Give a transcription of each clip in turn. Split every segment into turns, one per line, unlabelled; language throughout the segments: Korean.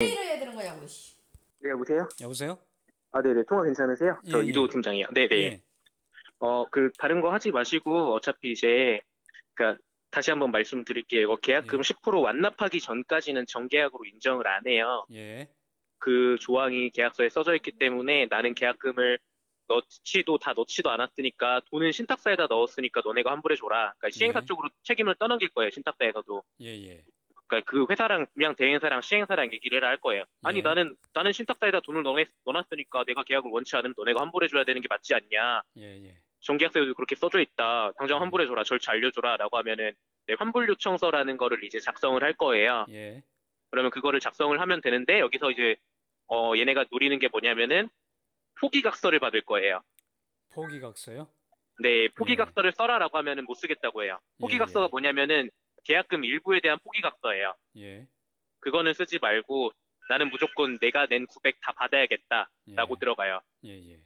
회의를 해야 되는 거냐고. 씨.
네, 여보세요?
여보세요?
아, 네네. 통화 괜찮으세요? 저
예, 예.
이도 팀장이요. 네네.
예.
어, 그, 다른 거 하지 마시고, 어차피 이제, 그니까, 다시 한번 말씀드릴게요. 이거 계약금
예.
10% 완납하기 전까지는 정계약으로 인정을 안 해요.
예.
그 조항이 계약서에 써져 있기 때문에 나는 계약금을 넣지도 다 넣지도 않았으니까 돈은 신탁사에다 넣었으니까 너네가 환불해 줘라. 그러니까 시행사
예.
쪽으로 책임을 떠넘길 거예요. 신탁사에서도.
예, 예.
그러니까 그 회사랑 그냥 대행사랑 시행사랑 얘기를 해라 할 거예요. 아니
예.
나는 나는 신탁사에다 돈을 넣어, 넣어놨으니까 내가 계약을 원치 않으면 너네가 환불해줘야 되는 게 맞지 않냐.
예, 예.
정계약서에도 그렇게 써져 있다. 당장
음.
환불해줘라. 절차 알려줘라라고 하면은 네, 환불 요청서라는 거를 이제 작성을 할 거예요.
예.
그러면 그거를 작성을 하면 되는데 여기서 이제 어 얘네가 노리는 게 뭐냐면은 포기각서를 받을 거예요.
포기각서요?
네, 포기각서를 써라라고 하면은 못 쓰겠다고 해요.
예,
포기각서가
예.
뭐냐면은 계약금 일부에 대한 포기 각서예요.
예.
그거는 쓰지 말고 나는 무조건 내가 낸 900 다 받아야겠다라고
예.
들어가요.
예, 예.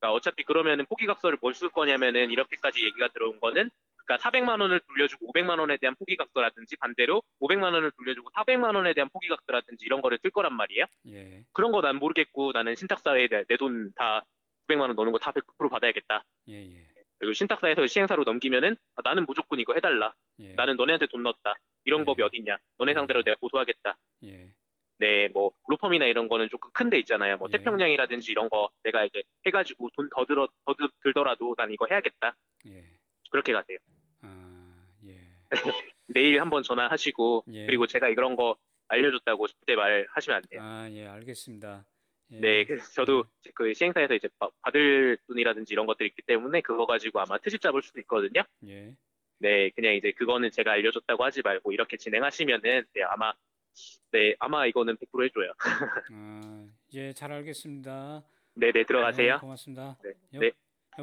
그러니까 어차피 그러면은 포기각서를 뭘 쓸 거냐면은 이렇게까지 얘기가 들어온 거는 그러니까 400만 원을 돌려주고 500만 원에 대한 포기각서라든지 반대로 500만 원을 돌려주고 400만 원에 대한 포기각서라든지 이런 거를 쓸 거란 말이에요.
예.
그런 거 난 모르겠고 나는 신탁사에 내 돈 다 900만 원 넣는 거 다 100% 받아야겠다.
예, 예.
그리고 신탁사에서 시행사로 넘기면은 아, 나는 무조건 이거 해달라.
예.
나는 너네한테 돈 넣었다. 이런
예.
법이 어딨냐. 너네 상대로 내가 고소하겠다.
예.
네, 뭐 로펌이나 이런 거는 조금 큰 데 있잖아요. 뭐
예.
태평양이라든지 이런 거 내가 이제 해가지고 돈 더 들어 더 들- 들더라도 난 이거 해야겠다.
예.
그렇게 가세요.
아, 예.
내일 한번 전화하시고
예.
그리고 제가 이런 거 알려줬다고 그때 말하시면 안 돼요.
아, 예, 알겠습니다. 예.
네, 그래서 저도 그 시행사에서 이제 바- 받을 돈이라든지 이런 것들이 있기 때문에 그거 가지고 아마 트집 잡을 수도 있거든요.
예.
네, 그냥 이제 그거는 제가 알려줬다고 하지 말고 이렇게 진행하시면은 네, 아마 네, 아마 이거는 100% 해줘요.
아, 예, 잘 알겠습니다.
네, 네,
네,
들어가세요.
고맙습니다.
네,
여-
네.